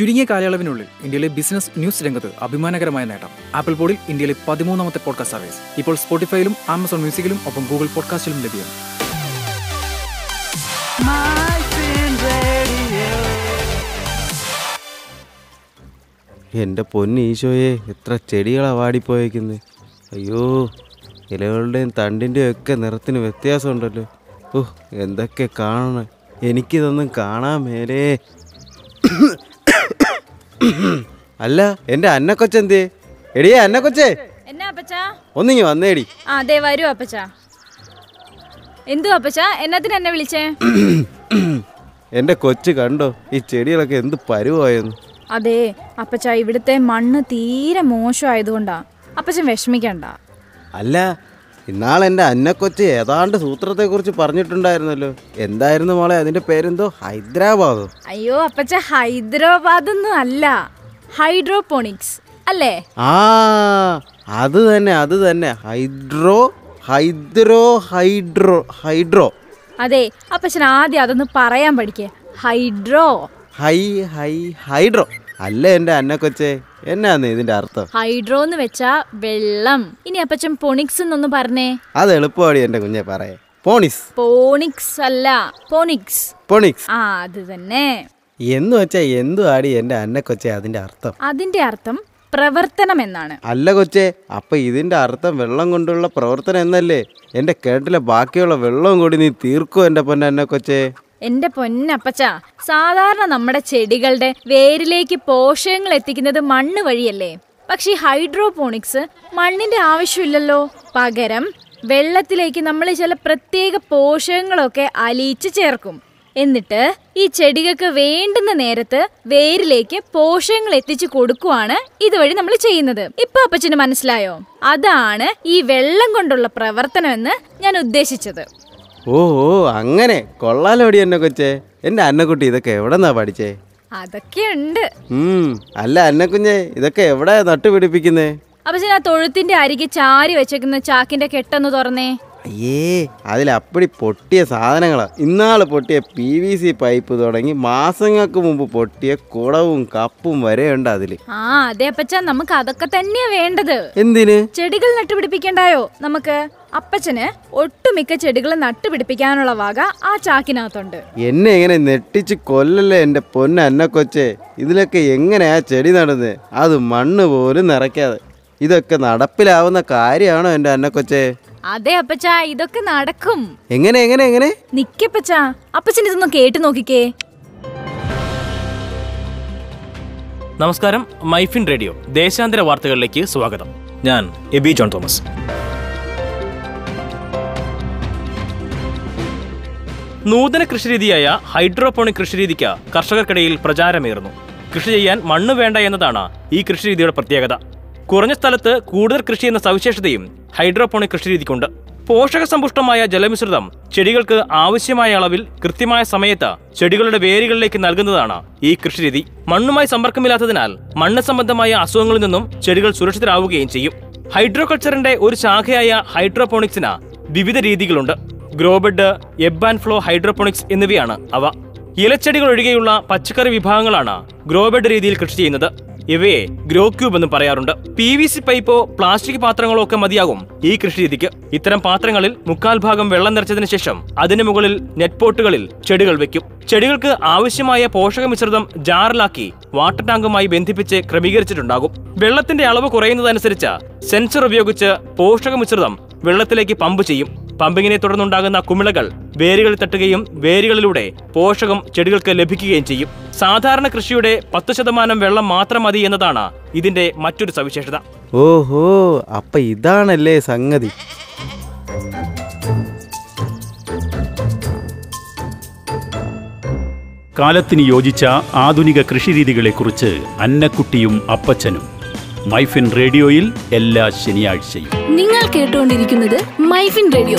ചുരുങ്ങിയ കാലയളവിനുള്ളിൽ ഇന്ത്യയിലെ ബിസിനസ് ന്യൂസ് രംഗത്ത് അഭിമാനകരമായ നേട്ടം. ആപ്പിൾ പോഡിൽ ഇന്ത്യയിലെ പതിമൂന്നാമത്തെ പോഡ്കാസ്റ്റ് സർവീസ്. ഇപ്പോൾ സ്പോട്ടിഫൈയിലും ആമസോൺ മ്യൂസിക്കിലും ഒപ്പം ഗൂഗിൾ പോഡ്കാസ്റ്റിലും ലഭ്യം എന്റെ പൊന്നീശോയെ എത്ര ചെടികളാ വാടിപ്പോയേക്കുന്നത് അയ്യോ ഇലകളുടെയും തണ്ടിന്റെയും ഒക്കെ നിറത്തിന് വ്യത്യാസമുണ്ടല്ലോ. ഓഹ് എന്തൊക്കെ കാണണം. എനിക്കിതൊന്നും കാണാൻ മേലേ. അല്ല എന്റെ അന്നക്കൊച്ചെന്തേ എടിയേ അന്നക്കൊച്ചേ. എന്നാ അപ്പച്ചാ? ഒന്നിങ്ങി വന്നേടി. ആ അതെ വരൂ അപ്പച്ചാ. എന്തു അപ്പച്ചാ? എന്നത്തിന് എന്നെ വിളിച്ചേ? എന്റെ കൊച്ചു കണ്ടോ? ഈ ചെടികളൊക്കെ എന്ത് പരുവായെന്ന്. അതെ അപ്പച്ചാ ഇവിടുത്തെ മണ്ണ് തീരെ മോശമായതുകൊണ്ടാ. അപ്പച്ചൻ വിഷമിക്കണ്ട. അല്ല ഇന്നാൾ എന്റെ അന്നക്കൊച്ച് ഏതാണ്ട് സൂത്രത്തെക്കുറിച്ച് പറഞ്ഞിട്ടുണ്ടായിരുന്നല്ലോ. എന്തായിരുന്നു മോളെ? അതിന്റെ പേരെന്തോ? ഹൈദരാബാദ്? അയ്യോ അപ്പച്ച ഹൈദരാബാദ് ഒന്നും അല്ല. ഹൈഡ്രോപോണിക്സ് അല്ലേ? ആ അത് തന്നെ അത് തന്നെ. Hydro hydro hydro hydro. അതെ അപ്പച്ചൻ ആദ്യം അതൊന്ന് പറയാൻ പഠിക്കേ. ഹൈഡ്രോ. High high hydro. അല്ലേ എന്റെ അന്നക്കൊച്ചെ? എന്നാന്ന് ഇതിന്റെ അർത്ഥം? ഹൈഡ്രോ എന്ന് വെച്ചാ വെള്ളം. ഇനി അപ്പച്ചൻ പൊണിക്സ് എന്നൊന്ന് പറഞ്ഞേ. അത് എളുപ്പമാടി എന്റെ കുഞ്ഞെ പറയേ. പോണിസ് പോണിക്സ് അല്ല പോണിക്സ്. പോണിക്സ്. ആ അത് തന്നെ. എന്ന് വെച്ചാ എന്തു ആടി എന്റെ അന്നക്കൊച്ചെ അതിന്റെ അർത്ഥം? അതിന്റെ അർത്ഥം പ്രവർത്തനം എന്നാണ്. അല്ല കൊച്ചേ അപ്പൊ ഇതിന്റെ അർത്ഥം വെള്ളം കൊണ്ടുള്ള പ്രവർത്തനം എന്നല്ലേ? എന്റെ കേട്ടിലെ ബാക്കിയുള്ള വെള്ളവും കൂടി നീ തീർക്കോ എന്റെ പൊന്നെ എന്നെ കൊച്ചേ? എന്റെ പൊന്നപ്പച്ച സാധാരണ നമ്മുടെ ചെടികളുടെ വേരിലേക്ക് പോഷകങ്ങൾ എത്തിക്കുന്നത് മണ്ണ് വഴിയല്ലേ? പക്ഷെ ഹൈഡ്രോപോണിക്സ് മണ്ണിന്റെ ആവശ്യമില്ലല്ലോ. പകരം വെള്ളത്തിലേക്ക് നമ്മൾ ചില പ്രത്യേക പോഷകങ്ങളൊക്കെ അലിയിച്ച് ചേർക്കും. എന്നിട്ട് ഈ ചെടികൾക്ക് വേണ്ടുന്ന നേരത്ത് വേരിലേക്ക് പോഷകങ്ങൾ എത്തിച്ചു കൊടുക്കുവാണ് ഇതുവഴി നമ്മൾ ചെയ്യുന്നത്. ഇപ്പൊ അപ്പച്ചന് മനസ്സിലായോ? അതാണ് ഈ വെള്ളം കൊണ്ടുള്ള പ്രവർത്തനം എന്ന് ഞാൻ ഉദ്ദേശിച്ചത്. ഓ ഓ അങ്ങനെ. കൊള്ളാലോടി എന്നെ കൊച്ചേ. എന്റെ അന്നക്കുട്ടി ഇതൊക്കെ എവിടെന്നാ പഠിച്ചേ? അതൊക്കെയുണ്ട്. ഉണ്ട് അല്ല അന്നക്കുഞ്ഞെ ഇതൊക്കെ എവിടെ നട്ടുപിടിപ്പിക്കുന്നേ? അപ്പൊ ആ തൊഴുത്തിന്റെ അരികെ ചാരി വെച്ചേക്കുന്ന ചാക്കിന്റെ കെട്ടൊന്ന് തുറന്നേ. അയ്യേ അതിലപ്പടി പൊട്ടിയ സാധനങ്ങളാ. ഇന്നാൾ പൊട്ടിയ പി വി സി പൈപ്പ് തുടങ്ങി മാസങ്ങൾക്ക് മുമ്പ് പൊട്ടിയ കുടവും കപ്പും വരെ ഉണ്ട് അതിൽ. ആ അതെ അപ്പച്ചാ നമുക്ക് അതൊക്കെ തന്നെയാ വേണ്ടത്. എന്തിന്? ചെടികൾ നട്ടുപിടിപ്പിക്കണ്ടായോ നമുക്ക്? അപ്പച്ചന് ഒട്ടുമിക്ക ചെടികളെ നട്ടുപിടിപ്പിക്കാനുള്ള വക ആ ചാക്കിനകത്തുണ്ട്. എന്നെ ഇങ്ങനെ നെട്ടിച്ച് കൊല്ലല്ലേ എന്റെ പൊന്ന കൊച്ചേ? ഇതിലൊക്കെ എങ്ങനെയാ ചെടി നടുന്നത് അത് മണ്ണ് പോലും നിറയ്ക്കാതെ. ഇതൊക്കെ നടപ്പിലാവുന്ന കാര്യമാണോ എന്റെ അന്നക്കൊച്ചെ അതെ അപ്പച്ച ഇതൊക്കെ നടക്കും. എങ്ങനെ എങ്ങനെ എങ്ങനെ? നിക്കപ്പച്ച അപ്പച്ചൻ ഇതൊന്ന് കേട്ടു നോക്കിക്കേ. നമസ്കാരം മൈഫിൻ റേഡിയോ. ദേശാന്തര വാർത്തകളിലേക്ക് സ്വാഗതം. ഞാൻ എബി ജോൺ തോമസ്. നൂതന കൃഷിരീതിയായ ഹൈഡ്രോപോണിക് കൃഷിരീതിക്ക് കർഷകർക്കിടയിൽ പ്രചാരമേറുന്നു. കൃഷി ചെയ്യാൻ മണ്ണ് വേണ്ട എന്നതാണ് ഈ കൃഷിരീതിയുടെ പ്രത്യേകത. കുറഞ്ഞ സ്ഥലത്ത് കൂടുതൽ കൃഷി എന്ന സവിശേഷതയും ഹൈഡ്രോപോണിക് കൃഷിരീതിക്കുണ്ട്. പോഷകസമ്പുഷ്ടമായ ജലമിശ്രിതം ചെടികൾക്ക് ആവശ്യമായ അളവിൽ കൃത്യമായ സമയത്ത് ചെടികളുടെ വേരുകളിലേക്ക് നൽകുന്നതാണ് ഈ കൃഷിരീതി. മണ്ണുമായി സമ്പർക്കമില്ലാത്തതിനാൽ മണ്ണ് സംബന്ധമായ അസുഖങ്ങളിൽ നിന്നും ചെടികൾ സുരക്ഷിതരാവുകയും ചെയ്യും. ഹൈഡ്രോകൾച്ചറിന്റെ ഒരു ശാഖയായ ഹൈഡ്രോപോണിക്സിന് വിവിധ രീതികളുണ്ട്. Grow bed ebb and flow hydroponics എന്നിവയാണ് അവ. ഇലച്ചെടികൾ ഒഴികെയുള്ള പച്ചക്കറി വിഭാഗങ്ങളാണ് ഗ്രോബഡ് രീതിയിൽ കൃഷി ചെയ്യുന്നത്. ഇവയെ ഗ്രോ ക്യൂബ് എന്നും പറയാറുണ്ട്. പി വി സി പൈപ്പോ പ്ലാസ്റ്റിക് പാത്രങ്ങളോ ഒക്കെ മതിയാകും ഈ കൃഷി രീതിക്ക് ഇത്തരം പാത്രങ്ങളിൽ മുക്കാൽ ഭാഗം വെള്ളം നിറച്ചതിന് ശേഷം അതിനു മുകളിൽ നെറ്റ് പോട്ടുകളിൽ ചെടികൾ വെക്കും. ചെടികൾക്ക് ആവശ്യമായ പോഷക മിശ്രിതം ജാറിലാക്കി വാട്ടർ ടാങ്കുമായി ബന്ധിപ്പിച്ച് ക്രമീകരിച്ചിട്ടുണ്ടാകും. വെള്ളത്തിന്റെ അളവ് കുറയുന്നതനുസരിച്ച് സെൻസർ ഉപയോഗിച്ച് പോഷക മിശ്രിതം വെള്ളത്തിലേക്ക് പമ്പ് ചെയ്യും. പമ്പിങ്ങിനെ തുടർന്നുണ്ടാകുന്ന കുമിളകൾ വേരുകളിൽ തട്ടുകയും വേരുകളിലൂടെ പോഷകം ചെടികൾക്ക് ലഭിക്കുകയും ചെയ്യും. സാധാരണ കൃഷിയുടെ പത്ത് ശതമാനം വെള്ളം മാത്രം മതി എന്നതാണ് ഇതിന്റെ മറ്റൊരു സവിശേഷത. ഓഹോ അപ്പൊ ഇതാണല്ലേ സംഗതി. കാലത്തിന് യോജിച്ച ആധുനിക കൃഷിരീതികളെക്കുറിച്ച് അന്നക്കുട്ടിയും അപ്പച്ചനും മൈഫിൻ റേഡിയോയിൽ എല്ലാ ശനിയാഴ്ചയും. നിങ്ങൾ കേട്ടുകൊണ്ടിരിക്കുന്നത് മൈഫിൻ റേഡിയോ.